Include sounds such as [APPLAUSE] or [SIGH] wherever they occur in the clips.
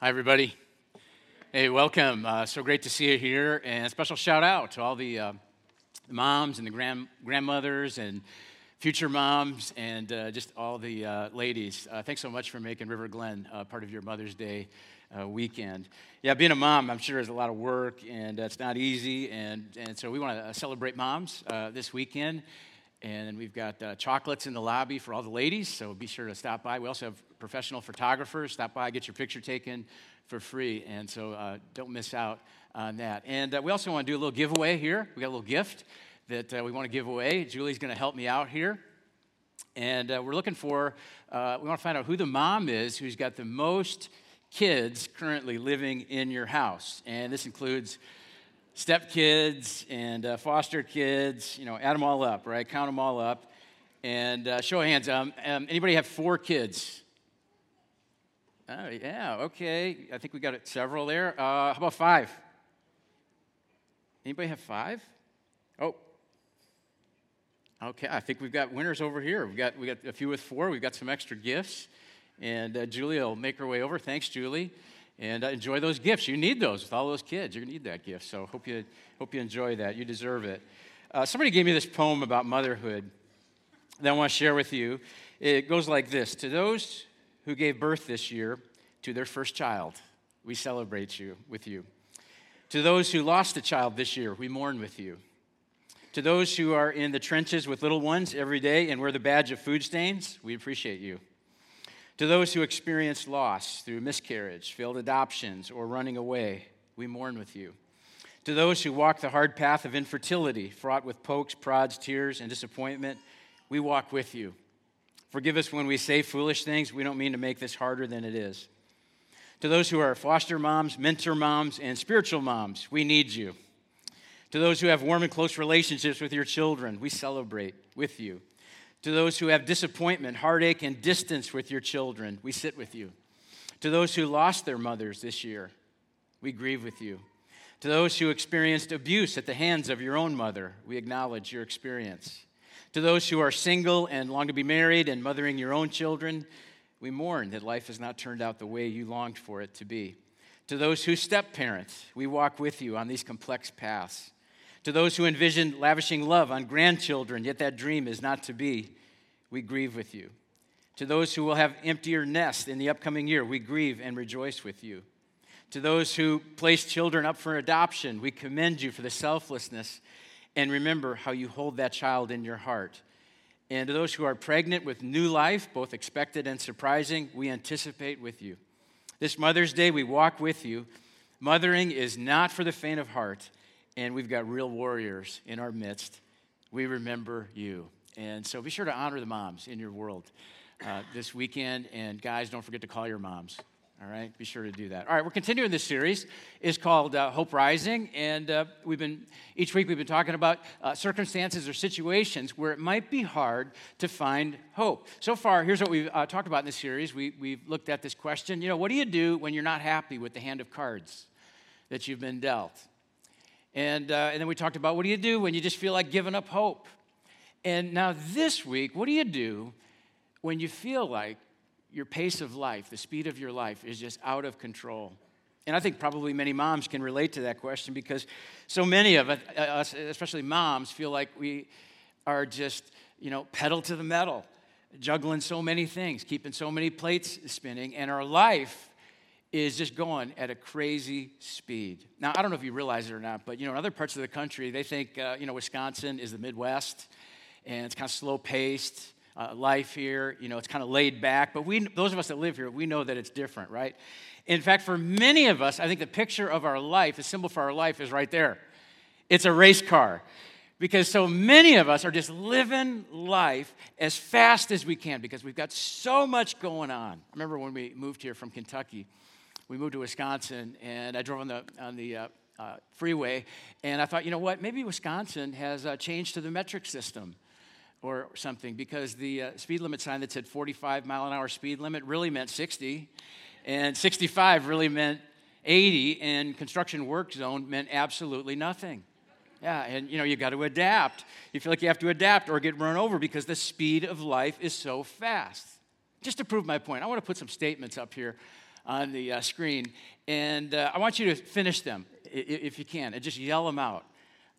Hi, everybody. Hey, welcome. Uh, so great to see you here. And special shout out to all the uh, moms and the grand, grandmothers and future moms and uh, just all the uh, ladies. Uh, thanks so much for making River Glen uh, part of your Mother's Day weekend. Yeah, being a mom, I'm sure is a lot of work and it's not easy. And, and so we want to celebrate moms this weekend. And we've got chocolates in the lobby for all the ladies, so be sure to stop by. We also have professional photographers. Stop by, get your picture taken for free. And so uh, don't miss out on that. And uh, we also want to do a little giveaway here. We got a little gift that uh, we want to give away. Julie's going to help me out here. And uh, we're looking for, uh, we want to find out who the mom is who's got the most kids currently living in your house. And this includes stepkids and uh, foster kids, you know, add them all up, right? Count them all up. And show of hands, um, um, anybody have four kids? Oh, yeah, okay. I think we got it several there. Uh, how about five? Anybody have five? Oh. Okay, I think we've got winners over here. We've got, we got a few with four. We've got some extra gifts. And uh, Julie will make her way over. Thanks, Julie. And uh, enjoy those gifts. You need those with all those kids. You're going to need that gift. So hope you, hope you enjoy that. You deserve it. Uh, somebody gave me this poem about motherhood that I want to share with you. It goes like this To those who gave birth this year to their first child. We celebrate you with you. To those who lost a child this year, we mourn with you. To those who are in the trenches with little ones every day and wear the badge of food stains, we appreciate you. To those who experience loss through miscarriage, failed adoptions, or running away, we mourn with you. To those who walk the hard path of infertility, fraught with pokes, prods, tears, and disappointment, we walk with you. Forgive us when we say foolish things. We don't mean to make this harder than it is. To those who are foster moms, mentor moms, and spiritual moms, we need you. To those who have warm and close relationships with your children, we celebrate with you. To those who have disappointment, heartache, and distance with your children, we sit with you. To those who lost their mothers this year, we grieve with you. To those who experienced abuse at the hands of your own mother, we acknowledge your experience. To those who are single and long to be married and mothering your own children, we mourn that life has not turned out the way you longed for it to be. To those who step parent, we walk with you on these complex paths. To those who envision lavishing love on grandchildren, yet that dream is not to be, we grieve with you. To those who will have emptier nests in the upcoming year, we grieve and rejoice with you. To those who place children up for adoption, we commend you for the selflessness and remember how you hold that child in your heart. And to those who are pregnant with new life, both expected and surprising, we anticipate with you. This Mother's Day, we walk with you. Mothering is not for the faint of heart, and we've got real warriors in our midst. We remember you. And so be sure to honor the moms in your world uh, this weekend. And guys, don't forget to call your moms. All right, be sure to do that. All right, we're continuing this series. is called uh, Hope Rising, and uh, we've been each week we've been talking about uh, circumstances or situations where it might be hard to find hope. So far, here's what we've uh, talked about in this series. We, we've looked at this question. You know, what do you do when you're not happy with the hand of cards that you've been dealt? And uh, and then we talked about what do you do when you just feel like giving up hope? And now this week, what do you do when you feel like your pace of life, the speed of your life is just out of control. And I think probably many moms can relate to that question because so many of us, especially moms, feel like we are just, you know, pedal to the metal, juggling so many things, keeping so many plates spinning, and our life is just going at a crazy speed. Now, I don't know if you realize it or not, but you know, in other parts of the country, they think uh, you know Wisconsin is the Midwest, and it's kind of slow paced uh, life here. You know, it's kind of laid back, but we, those of us that live here, we know that it's different, right? In fact, for many of us, I think the picture of our life, the symbol for our life, is right there. It's a race car. Because so many of us are just living life as fast as we can because we've got so much going on. I remember when we moved here from Kentucky, we moved to Wisconsin, and I drove on the, on the uh, uh, freeway, and I thought, you know what, maybe Wisconsin has uh, changed to the metric system or something because the uh, speed limit sign that said 45 mile an hour speed limit really meant 60 and 65 really meant 80 and construction work zone meant absolutely nothing yeah and you know you got to adapt you feel like you have to adapt or get run over because the speed of life is so fast just to prove my point i want to put some statements up here on the uh, screen. And uh, I want you to finish them if you can and just yell them out.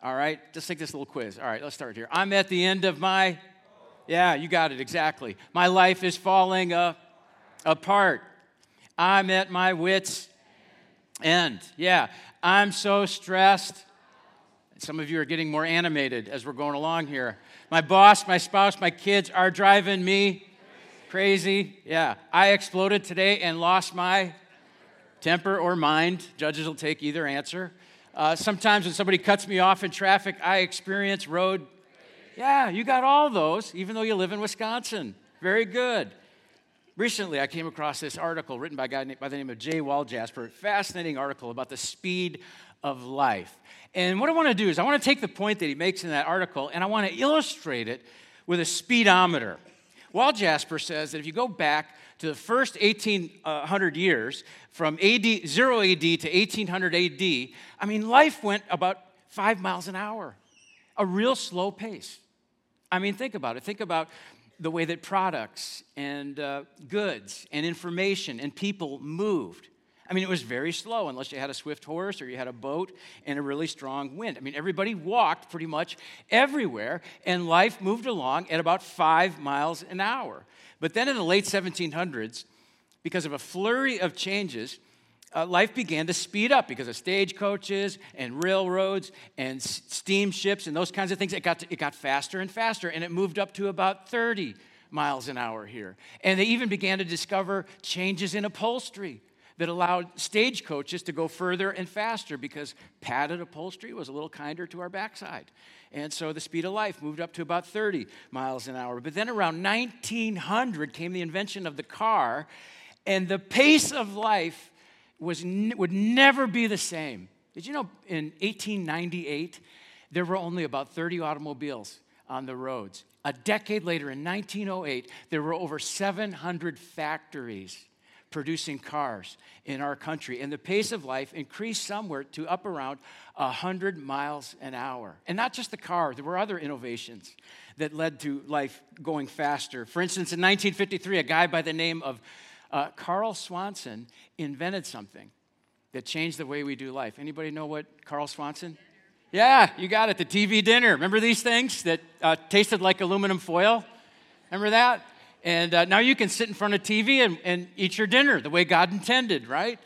All right? Just take this little quiz. All right, let's start here. I'm at the end of my. Yeah, you got it exactly. My life is falling uh, apart. I'm at my wits' end. Yeah, I'm so stressed. Some of you are getting more animated as we're going along here. My boss, my spouse, my kids are driving me crazy. Yeah, I exploded today and lost my temper or mind. Judges will take either answer. Uh, sometimes when somebody cuts me off in traffic, I experience road. Yeah, you got all those, even though you live in Wisconsin. Very good. Recently, I came across this article written by a guy by the name of Jay Walljasper. Fascinating article about the speed of life. And what I want to do is I want to take the point that he makes in that article and I want to illustrate it with a speedometer. Walljasper says that if you go back to the first 1800 years, from AD, 0 AD to 1800 AD, I mean, life went about five miles an hour, a real slow pace. I mean, think about it. Think about the way that products and uh, goods and information and people moved. I mean, it was very slow unless you had a swift horse or you had a boat and a really strong wind. I mean, everybody walked pretty much everywhere, and life moved along at about five miles an hour. But then in the late 1700s, because of a flurry of changes, uh, life began to speed up because of stagecoaches and railroads and s- steamships and those kinds of things. It got, to, it got faster and faster, and it moved up to about 30 miles an hour here. And they even began to discover changes in upholstery that allowed stagecoaches to go further and faster because padded upholstery was a little kinder to our backside. And so the speed of life moved up to about 30 miles an hour. But then around 1900 came the invention of the car, and the pace of life was, would never be the same. Did you know in 1898, there were only about 30 automobiles on the roads? A decade later, in 1908, there were over 700 factories producing cars in our country. And the pace of life increased somewhere to up around 100 miles an hour. And not just the car, there were other innovations that led to life going faster. For instance, in 1953, a guy by the name of uh, Carl Swanson invented something that changed the way we do life. Anybody know what Carl Swanson? Yeah, you got it. The TV dinner. Remember these things that uh, tasted like aluminum foil? Remember that? And uh, now you can sit in front of TV and, and, eat your dinner the way God intended, right?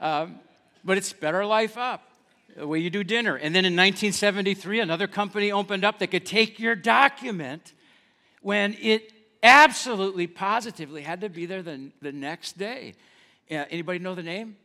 Um, but it's better life up the way you do dinner. And then in 1973, another company opened up that could take your document when it absolutely positively had to be there the, the next day. Uh, anybody know the name?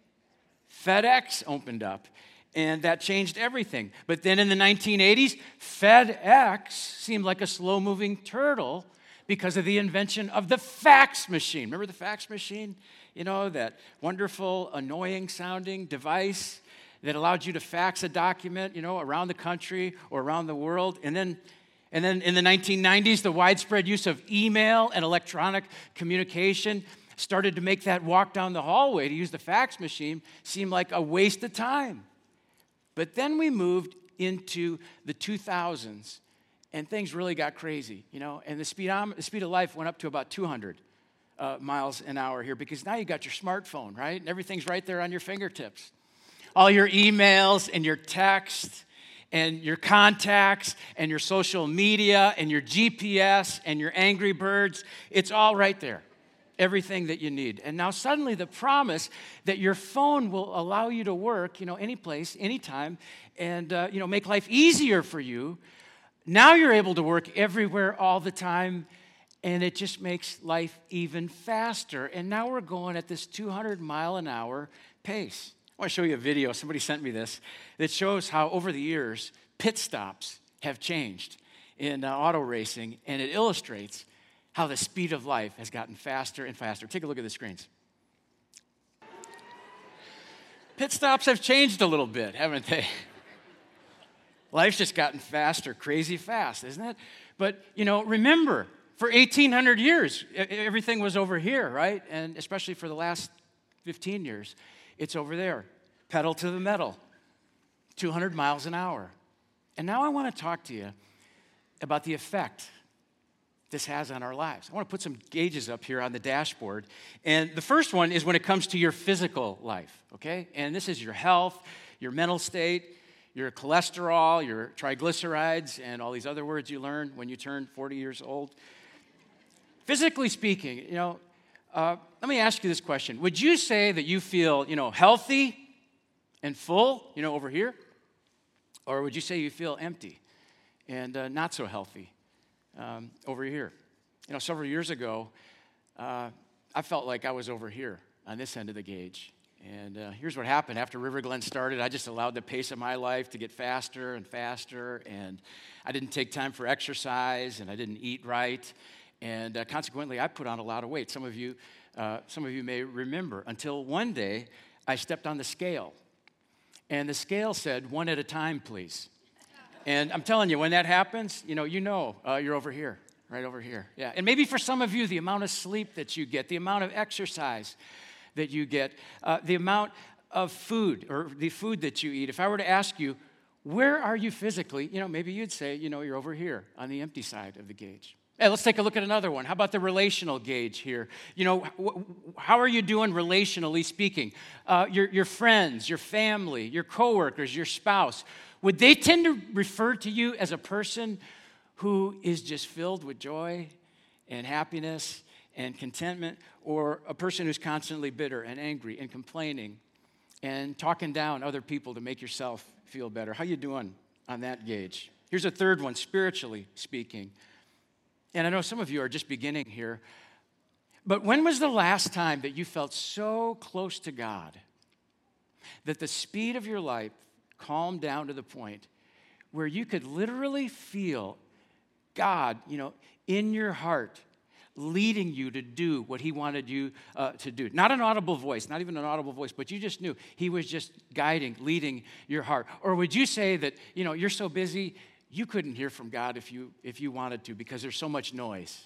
FedEx opened up and that changed everything. But then in the 1980s, FedEx seemed like a slow moving turtle because of the invention of the fax machine. Remember the fax machine? You know, that wonderful, annoying sounding device that allowed you to fax a document, you know, around the country or around the world. And then, and then in the 1990s, the widespread use of email and electronic communication started to make that walk down the hallway to use the fax machine seem like a waste of time. But then we moved into the 2000s and things really got crazy, you know, and the speed, the speed of life went up to about 200 uh, miles an hour here because now you got your smartphone, right? And everything's right there on your fingertips. All your emails and your text and your contacts and your social media and your GPS and your Angry Birds, it's all right there. Everything that you need. And now suddenly the promise that your phone will allow you to work, you know, any place, anytime, and, uh, you know, make life easier for you now you're able to work everywhere all the time, and it just makes life even faster. And now we're going at this 200 mile an hour pace. I want to show you a video. Somebody sent me this that shows how over the years pit stops have changed in uh, auto racing, and it illustrates how the speed of life has gotten faster and faster. Take a look at the screens. Pit stops have changed a little bit, haven't they? Life's just gotten faster, crazy fast, isn't it? But, you know, remember, for 1800 years, everything was over here, right? And especially for the last 15 years, it's over there. Pedal to the metal, 200 miles an hour. And now I want to talk to you about the effect this has on our lives. I want to put some gauges up here on the dashboard. And the first one is when it comes to your physical life, okay? And this is your health, your mental state, your cholesterol, your triglycerides, and all these other words you learn when you turn 40 years old. Physically speaking, you know, uh, let me ask you this question. Would you say that you feel, you know, healthy and full, you know, over here? Or would you say you feel empty and uh, not so healthy um, over here? You know, several years ago, uh, I felt like I was over here on this end of the gauge. And uh, here's what happened. After River Glen started, I just allowed the pace of my life to get faster and faster. And I didn't take time for exercise, and I didn't eat right. And uh, consequently, I put on a lot of weight. Some of you, uh, some of you may remember. Until one day, I stepped on the scale, and the scale said, "One at a time, please." And I'm telling you, when that happens, you know, you know, uh, you're over here, right over here. Yeah. And maybe for some of you, the amount of sleep that you get, the amount of exercise that you get, uh, the amount of food or the food that you eat. If I were to ask you, where are you physically? You know, maybe you'd say, you know, you're over here on the empty side of the gauge. Hey, let's take a look at another one. How about the relational gauge here? You know, wh- how are you doing relationally speaking? Uh, your, your friends, your family, your coworkers, your spouse, would they tend to refer to you as a person who is just filled with joy and happiness and contentment, or a person who's constantly bitter and angry and complaining and talking down other people to make yourself feel better? How are you doing on that gauge? Here's a third one, spiritually speaking. And I know some of you are just beginning here, but when was the last time that you felt so close to God that the speed of your life calmed down to the point where you could literally feel God, you know, in your heart leading you to do what he wanted you uh, to do. Not an audible voice, not even an audible voice, but you just knew he was just guiding, leading your heart. Or would you say that, you know, you're so busy, you couldn't hear from God if you, if you wanted to because there's so much noise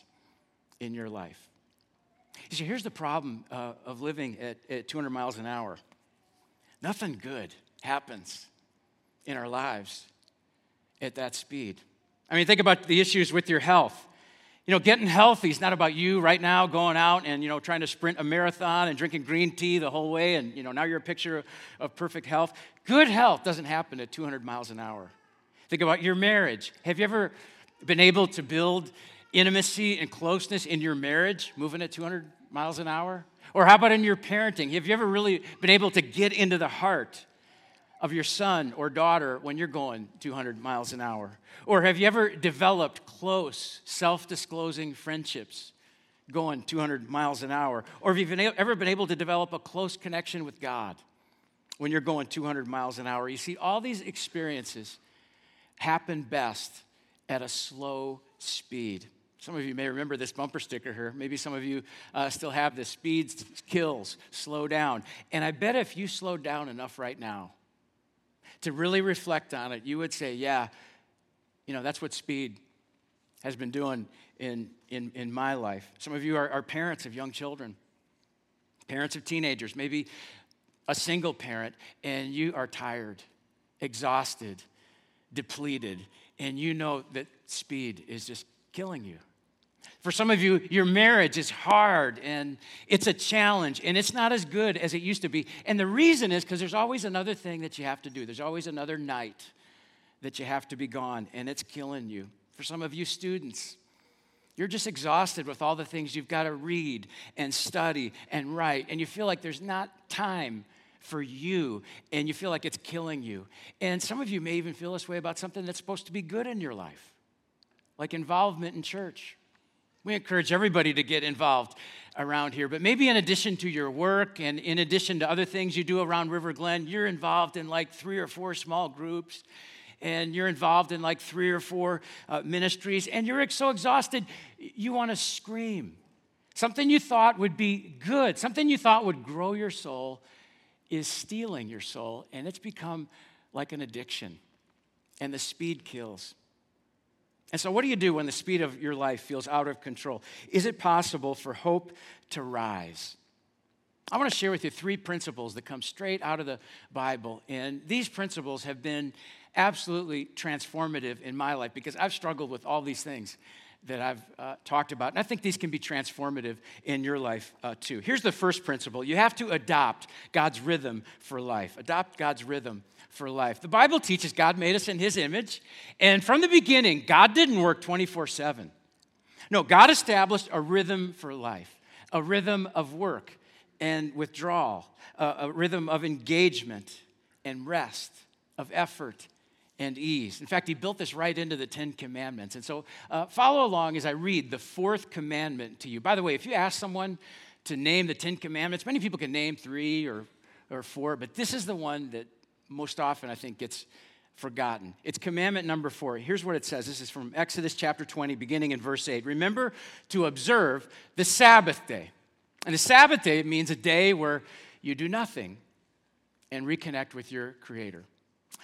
in your life. You see, here's the problem uh, of living at, at 200 miles an hour nothing good happens in our lives at that speed. I mean, think about the issues with your health. You know, getting healthy is not about you right now going out and, you know, trying to sprint a marathon and drinking green tea the whole way and, you know, now you're a picture of perfect health. Good health doesn't happen at 200 miles an hour. Think about your marriage. Have you ever been able to build intimacy and closeness in your marriage moving at 200 miles an hour? Or how about in your parenting? Have you ever really been able to get into the heart of your son or daughter when you're going 200 miles an hour? Or have you ever developed close, self disclosing friendships going 200 miles an hour? Or have you been, ever been able to develop a close connection with God when you're going 200 miles an hour? You see, all these experiences happen best at a slow speed. Some of you may remember this bumper sticker here. Maybe some of you uh, still have this speed kills, slow down. And I bet if you slowed down enough right now to really reflect on it, you would say, yeah, you know, that's what speed has been doing in, in, in my life. Some of you are, are parents of young children, parents of teenagers, maybe a single parent, and you are tired, exhausted, depleted, and you know that speed is just killing you. For some of you, your marriage is hard and it's a challenge and it's not as good as it used to be. And the reason is because there's always another thing that you have to do, there's always another night that you have to be gone and it's killing you. For some of you students, you're just exhausted with all the things you've got to read and study and write, and you feel like there's not time for you and you feel like it's killing you. And some of you may even feel this way about something that's supposed to be good in your life, like involvement in church. We encourage everybody to get involved around here, but maybe in addition to your work and in addition to other things you do around River Glen, you're involved in like three or four small groups and you're involved in like three or four uh, ministries, and you're so exhausted, you want to scream. Something you thought would be good, something you thought would grow your soul, is stealing your soul, and it's become like an addiction, and the speed kills. And so, what do you do when the speed of your life feels out of control? Is it possible for hope to rise? I want to share with you three principles that come straight out of the Bible. And these principles have been absolutely transformative in my life because I've struggled with all these things that I've uh, talked about. And I think these can be transformative in your life uh, too. Here's the first principle you have to adopt God's rhythm for life. Adopt God's rhythm for life. The Bible teaches God made us in His image, and from the beginning, God didn't work 24 7. No, God established a rhythm for life, a rhythm of work and withdrawal, a, a rhythm of engagement and rest, of effort and ease. In fact, he built this right into the Ten Commandments. And so uh, follow along as I read the fourth commandment to you. By the way, if you ask someone to name the Ten Commandments, many people can name three or, or four, but this is the one that most often I think gets forgotten. It's commandment number four. Here's what it says this is from Exodus chapter 20, beginning in verse 8. Remember to observe the Sabbath day. And the Sabbath day means a day where you do nothing and reconnect with your Creator.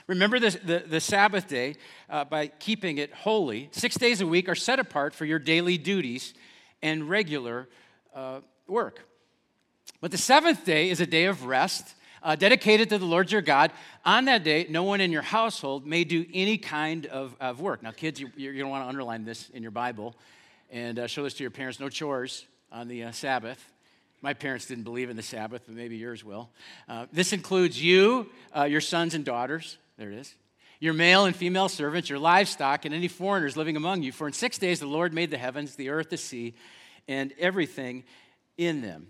Remember the, the, the Sabbath day uh, by keeping it holy. Six days a week are set apart for your daily duties and regular uh, work. But the seventh day is a day of rest uh, dedicated to the Lord your God. On that day, no one in your household may do any kind of, of work. Now, kids, you, you're going to want to underline this in your Bible and uh, show this to your parents no chores on the uh, Sabbath. My parents didn't believe in the Sabbath, but maybe yours will. Uh, this includes you, uh, your sons and daughters. There it is. Your male and female servants, your livestock, and any foreigners living among you. For in six days the Lord made the heavens, the earth, the sea, and everything in them.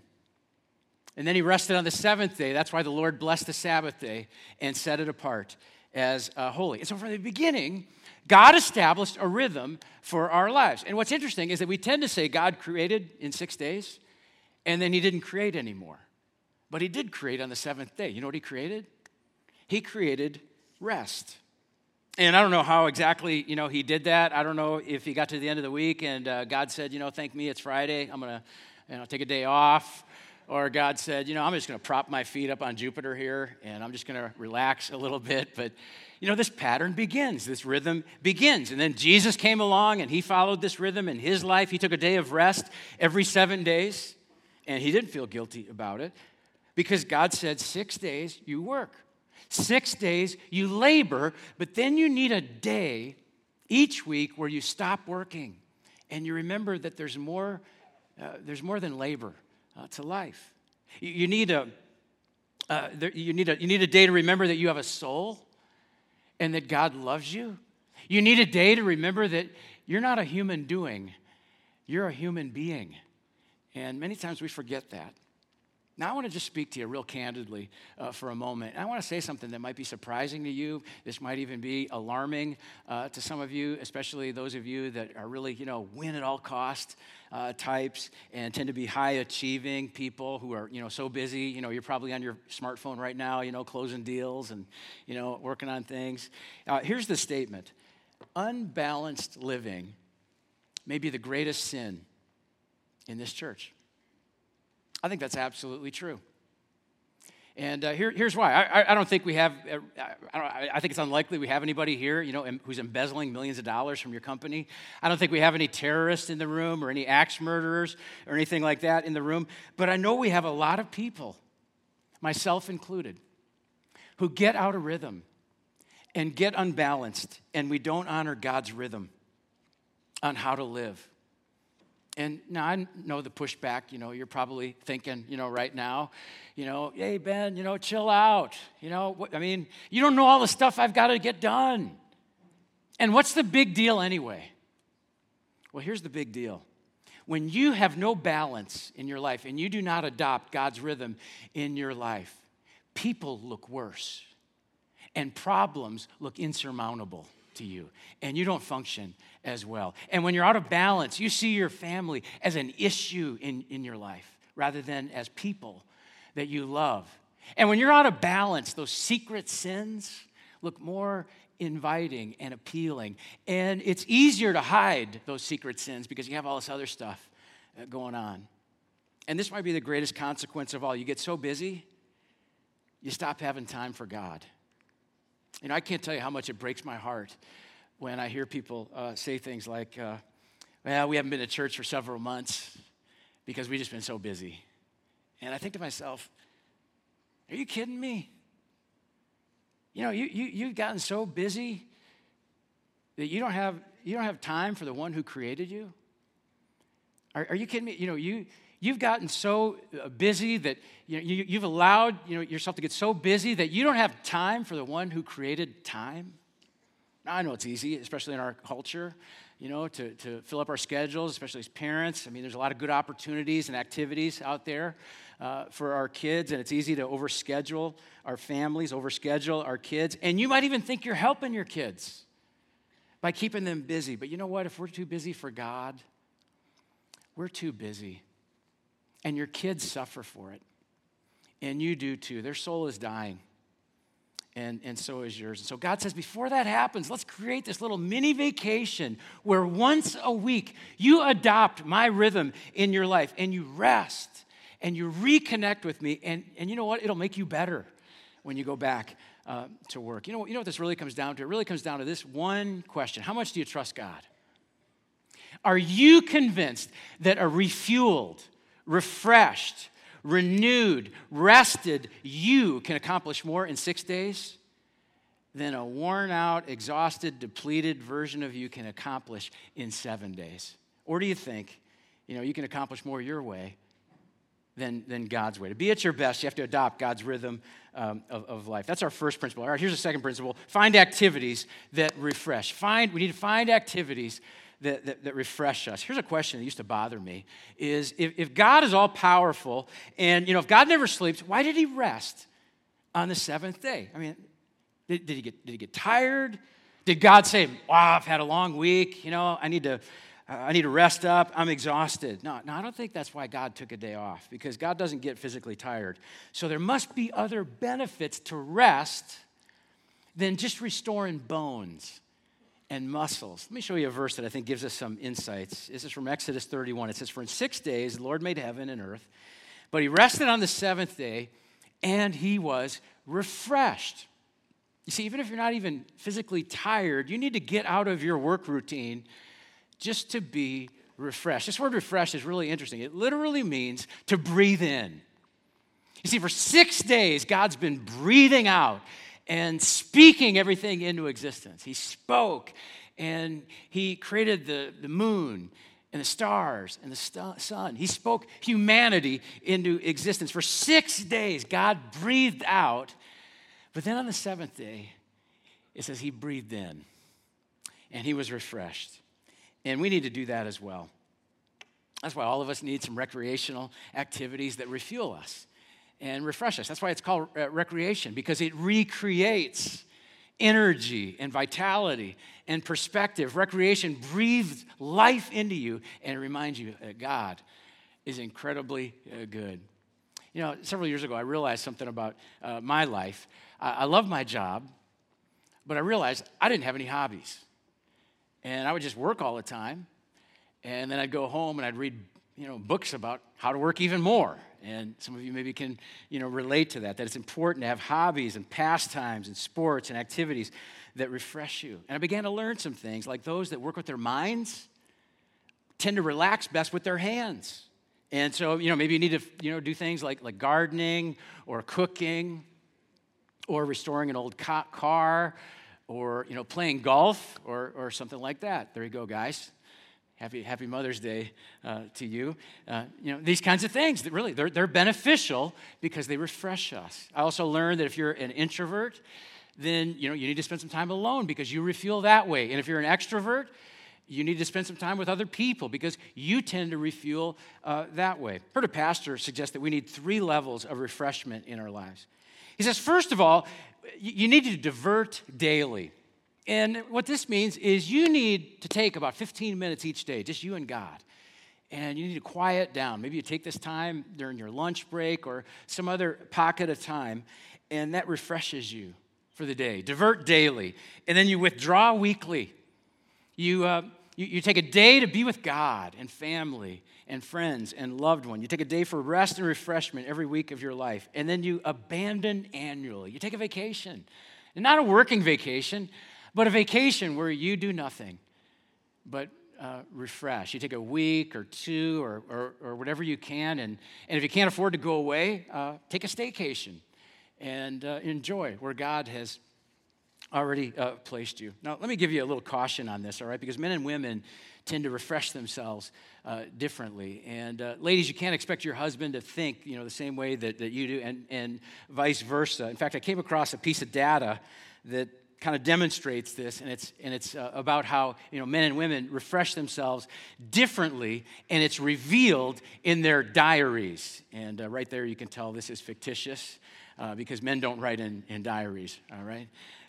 And then he rested on the seventh day. That's why the Lord blessed the Sabbath day and set it apart as uh, holy. And so from the beginning, God established a rhythm for our lives. And what's interesting is that we tend to say God created in six days and then he didn't create anymore. But he did create on the seventh day. You know what he created? He created rest. And I don't know how exactly, you know, he did that. I don't know if he got to the end of the week and uh, God said, you know, thank me, it's Friday. I'm going to, you know, take a day off. Or God said, you know, I'm just going to prop my feet up on Jupiter here and I'm just going to relax a little bit. But, you know, this pattern begins, this rhythm begins. And then Jesus came along and he followed this rhythm in his life. He took a day of rest every seven days and he didn't feel guilty about it because God said, six days you work, six days you labor, but then you need a day each week where you stop working and you remember that there's more, uh, there's more than labor uh, to life. You, you need a, uh, there, you, need a, you need a day to remember that you have a soul and that God loves you. You need a day to remember that you're not a human doing, you're a human being. And many times we forget that. Now, I want to just speak to you real candidly uh, for a moment. I want to say something that might be surprising to you. This might even be alarming uh, to some of you, especially those of you that are really, you know, win at all cost uh, types and tend to be high achieving people who are, you know, so busy. You know, you're probably on your smartphone right now, you know, closing deals and, you know, working on things. Uh, here's the statement unbalanced living may be the greatest sin in this church. I think that's absolutely true. And uh, here, here's why. I, I, don't think we have, uh, I, I, think it's unlikely we have anybody here, you know, who's embezzling millions of dollars from your company. I don't think we have any terrorists in the room or any axe murderers or anything like that in the room. But I know we have a lot of people, myself included, who get out of rhythm and get unbalanced, and we don't honor God's rhythm on how to live. And now I know the pushback, you know, you're probably thinking, you know, right now, you know, hey, Ben, you know, chill out. You know, I mean, you don't know all the stuff I've got to get done. And what's the big deal anyway? Well, here's the big deal. When you have no balance in your life and you do not adopt God's rhythm in your life, people look worse and problems look insurmountable to you, and you don't function as well. And when you're out of balance, you see your family as an issue in, in your life rather than as people that you love. And when you're out of balance, those secret sins look more inviting and appealing. And it's easier to hide those secret sins because you have all this other stuff uh, going on. And this might be the greatest consequence of all. You get so busy, you stop having time for God. You know, I can't tell you how much it breaks my heart when I hear people uh, say things like, uh, well, we haven't been to church for several months because we've just been so busy. And I think to myself, are you kidding me? You know, you, you, you've gotten so busy that you don't have you don't have time for the one who created you? Are, are you kidding me? You know, you, you've gotten so uh, busy that you know, you, you've allowed you know, yourself to get so busy that you don't have time for the one who created time. I know it's easy, especially in our culture, you know, to, to fill up our schedules, especially as parents. I mean, there's a lot of good opportunities and activities out there uh, for our kids, and it's easy to overschedule our families, overschedule our kids. And you might even think you're helping your kids by keeping them busy. But you know what? If we're too busy for God, we're too busy. And your kids suffer for it. And you do too. Their soul is dying. And, and so is yours. And so God says, before that happens, let's create this little mini vacation where once a week you adopt my rhythm in your life and you rest and you reconnect with me. And, and you know what? It'll make you better when you go back uh, to work. You know, you know what this really comes down to? It really comes down to this one question How much do you trust God? Are you convinced that a refueled, refreshed, renewed, rested you can accomplish more in six days than a worn out, exhausted, depleted version of you can accomplish in seven days? Or do you think, you know, you can accomplish more your way than, than God's way? To be at your best, you have to adopt God's rhythm um, of, of life. That's our first principle. All right, here's the second principle find activities that refresh. Find, we need to find activities that, that, that, refresh us. Here's a question that used to bother me is if, if God is all powerful and, you know, if God never sleeps, why did he rest on the seventh day? I mean, did, did he, get, did he get tired? Did God say, wow, I've had a long week, you know, I need to, I need to rest up, I'm exhausted. No, no, I don't think that's why God took a day off because God doesn't get physically tired. So there must be other benefits to rest than just restoring bones and muscles. Let me show you a verse that I think gives us some insights. This is from Exodus 31. It says, For in six days the Lord made heaven and earth, but he rested on the seventh day, and he was refreshed. You see, even if you're not even physically tired, you need to get out of your work routine just to be refreshed. This word refreshed is really interesting. It literally means to breathe in. You see, for six days, God's been breathing out and speaking everything into existence. He spoke and he created the, the moon and the stars and the st- sun. He spoke humanity into existence. For six days, God breathed out. But then on the seventh day, it says he breathed in and he was refreshed. And we need to do that as well. That's why all of us need some recreational activities that refuel us and refresh us. That's why it's called uh, recreation, because it recreates energy and vitality and perspective. Recreation breathes life into you and reminds you that God is incredibly uh, good. You know, several years ago, I realized something about uh, my life. I, I love my job, but I realized I didn't have any hobbies. And I would just work all the time. And then I'd go home and I'd read, you know, books about how to work even more and some of you maybe can, you know, relate to that, that it's important to have hobbies and pastimes and sports and activities that refresh you. And I began to learn some things, like those that work with their minds tend to relax best with their hands. And so, you know, maybe you need to, you know, do things like, like gardening or cooking or restoring an old car or, you know, playing golf or, or something like that. There you go, guys. Happy, happy Mother's Day uh, to you. Uh, you know, these kinds of things that really, they're, they're beneficial because they refresh us. I also learned that if you're an introvert, then, you know, you need to spend some time alone because you refuel that way. And if you're an extrovert, you need to spend some time with other people because you tend to refuel uh, that way. Heard a pastor suggest that we need three levels of refreshment in our lives. He says, first of all, you need to divert daily. And what this means is you need to take about 15 minutes each day, just you and God. And you need to quiet down. Maybe you take this time during your lunch break or some other pocket of time, and that refreshes you for the day. Divert daily. And then you withdraw weekly. You, uh, you, you take a day to be with God and family and friends and loved one. You take a day for rest and refreshment every week of your life. And then you abandon annually. You take a vacation. And not a working vacation, but a vacation where you do nothing but uh, refresh. You take a week or two or, or, or, whatever you can. And, and if you can't afford to go away, uh, take a staycation and uh, enjoy where God has already uh, placed you. Now, let me give you a little caution on this, all right? Because men and women tend to refresh themselves uh, differently. And uh, ladies, you can't expect your husband to think, you know, the same way that, that you do, and, and vice versa. In fact, I came across a piece of data that kind of demonstrates this, and it's, and it's uh, about how you know, men and women refresh themselves differently, and it's revealed in their diaries. And uh, right there, you can tell this is fictitious uh, because men don't write in, in diaries, all right?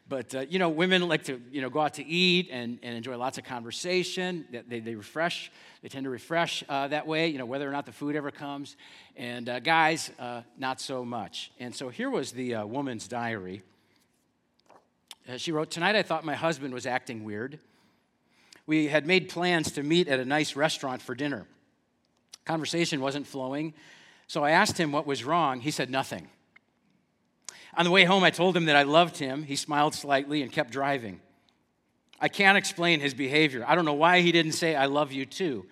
But, uh, you know, women like to, you know, go out to eat and, and enjoy lots of conversation. They, they refresh, they tend to refresh uh, that way, you know, whether or not the food ever comes. And uh, guys, not so much. And so here was the woman's diary. Uh, she wrote, Tonight I thought my husband was acting weird. We had made plans to meet at a nice restaurant for dinner. Conversation wasn't flowing, so I asked him what was wrong. He said nothing. On the way home, I told him that I loved him. He smiled slightly and kept driving. I can't explain his behavior. I don't know why he didn't say, I love you too.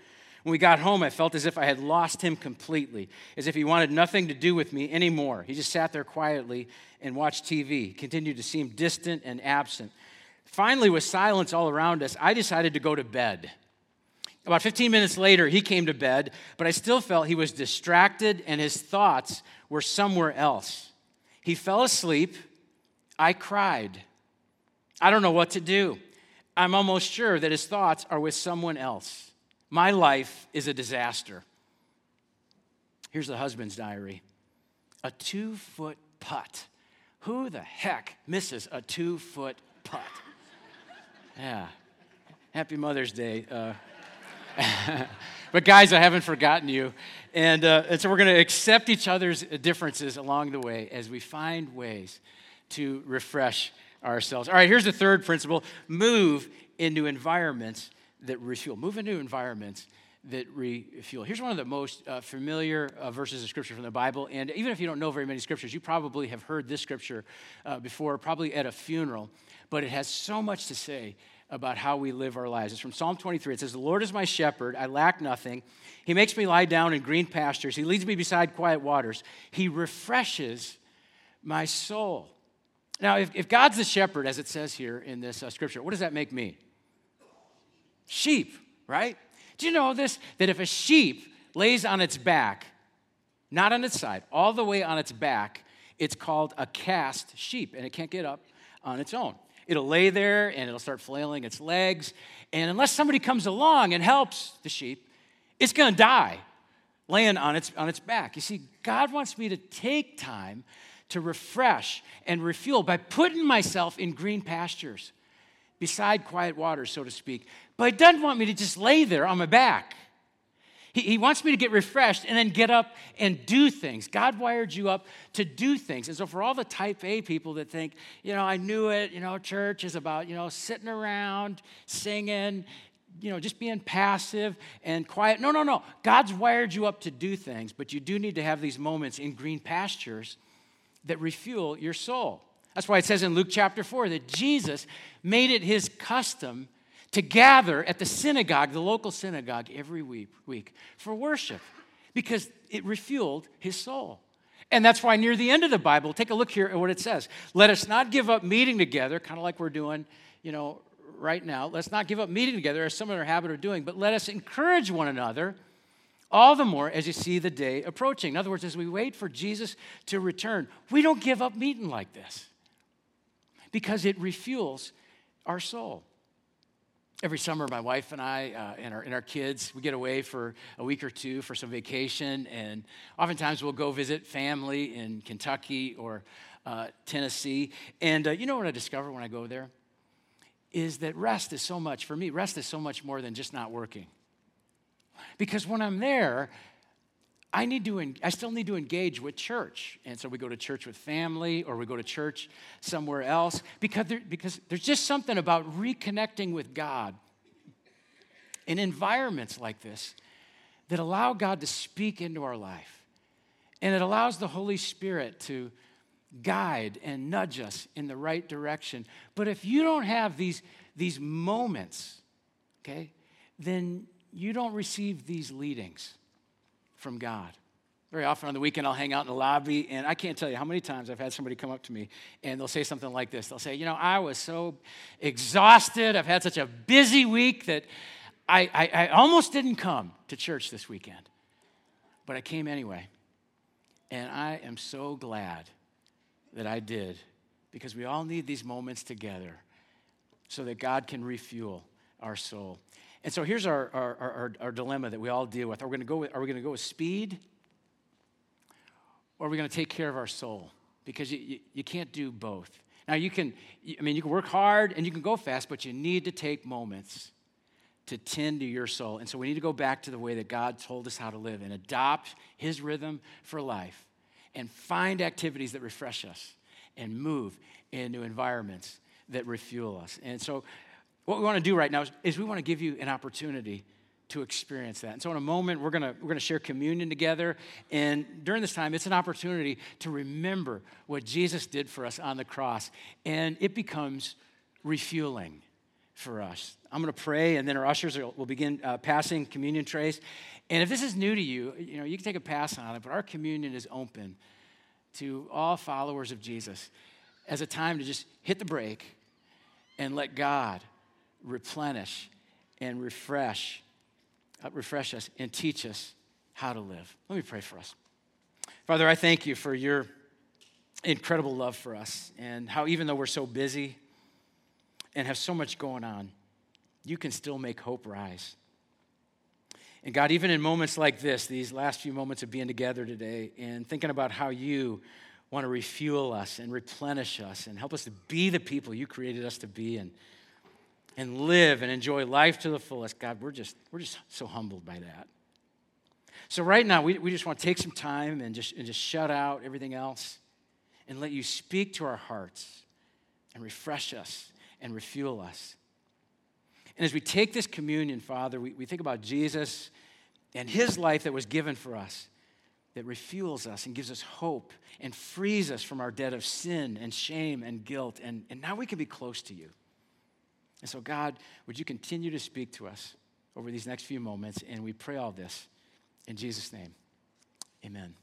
When we got home, I felt as if I had lost him completely, as if he wanted nothing to do with me anymore. He just sat there quietly and watched TV, continued to seem distant and absent. Finally, with silence all around us, I decided to go to bed. About 15 minutes later, he came to bed, but I still felt he was distracted and his thoughts were somewhere else. He fell asleep. I cried. I don't know what to do. I'm almost sure that his thoughts are with someone else. My life is a disaster. Here's the husband's diary a two foot putt. Who the heck misses a two foot putt? Yeah. Happy Mother's Day. Uh, [LAUGHS] but guys, I haven't forgotten you. And, uh, and so we're going to accept each other's differences along the way as we find ways to refresh ourselves. All right, here's the third principle move into environments that refuel. Move into environments that refuel. Here's one of the most uh, familiar uh, verses of scripture from the Bible. And even if you don't know very many scriptures, you probably have heard this scripture uh, before, probably at a funeral. But it has so much to say about how we live our lives. It's from Psalm 23. It says, The Lord is my shepherd, I lack nothing. He makes me lie down in green pastures, He leads me beside quiet waters, He refreshes my soul. Now, if, if God's the shepherd, as it says here in this uh, scripture, what does that make me? Sheep, right? Do you know this? That if a sheep lays on its back, not on its side, all the way on its back, it's called a cast sheep, and it can't get up on its own. It'll lay there and it'll start flailing its legs. And unless somebody comes along and helps the sheep, it's going to die laying on its, on its back. You see, God wants me to take time to refresh and refuel by putting myself in green pastures beside quiet water, so to speak. But He doesn't want me to just lay there on my back. He, he wants me to get refreshed and then get up and do things. God wired you up to do things. And so, for all the type A people that think, you know, I knew it, you know, church is about, you know, sitting around, singing, you know, just being passive and quiet. No, no, no. God's wired you up to do things, but you do need to have these moments in green pastures that refuel your soul. That's why it says in Luke chapter 4 that Jesus made it his custom to gather at the synagogue, the local synagogue, every week, week for worship because it refueled his soul. And that's why near the end of the Bible, take a look here at what it says. Let us not give up meeting together, kind of like we're doing, you know, right now. Let's not give up meeting together as some of our habit of doing, but let us encourage one another all the more as you see the day approaching. In other words, as we wait for Jesus to return, we don't give up meeting like this because it refuels our soul every summer, my wife and I uh, and, our, and our kids, we get away for a week or two for some vacation. And oftentimes we'll go visit family in Kentucky or uh, Tennessee. And uh, you know what I discover when I go there? Is that rest is so much, for me, rest is so much more than just not working. Because when I'm there, I need to, I still need to engage with church. And so we go to church with family or we go to church somewhere else because, there, because there's just something about reconnecting with God in environments like this that allow God to speak into our life. And it allows the Holy Spirit to guide and nudge us in the right direction. But if you don't have these, these moments, okay, then you don't receive these leadings from God. Very often on the weekend, I'll hang out in the lobby, and I can't tell you how many times I've had somebody come up to me and they'll say something like this. They'll say, You know, I was so exhausted. I've had such a busy week that I, I, I almost didn't come to church this weekend, but I came anyway. And I am so glad that I did because we all need these moments together so that God can refuel our soul. And so here's our, our, our, our dilemma that we all deal with. Are we going to go with, are we going to go with speed or are we going to take care of our soul? Because you, you, you can't do both. Now, you can, I mean, you can work hard and you can go fast, but you need to take moments to tend to your soul. And so we need to go back to the way that God told us how to live and adopt His rhythm for life and find activities that refresh us and move into environments that refuel us. And so, what we want to do right now is, is we want to give you an opportunity to experience that. And so, in a moment, we're going to, we're going to share communion together. And during this time, it's an opportunity to remember what Jesus did for us on the cross. And it becomes refueling for us. I'm going to pray, and then our ushers will begin uh, passing communion trays. And if this is new to you, you know, you can take a pass on it, but our communion is open to all followers of Jesus as a time to just hit the brake and let God replenish and refresh uh, refresh us and teach us how to live. Let me pray for us. Father, I thank you for your incredible love for us and how, even though we're so busy and have so much going on, you can still make hope rise. And God, even in moments like this, these last few moments of being together today and thinking about how you want to refuel us and replenish us and help us to be the people you created us to be and and live and enjoy life to the fullest, God, we're just, we're just so humbled by that. So, right now, we, we just want to take some time and just, and just shut out everything else and let you speak to our hearts and refresh us and refuel us. And as we take this communion, Father, we, we think about Jesus and his life that was given for us that refuels us and gives us hope and frees us from our debt of sin and shame and guilt. And, and now we can be close to you. And so, God, would you continue to speak to us over these next few moments? And we pray all this in Jesus' name. Amen.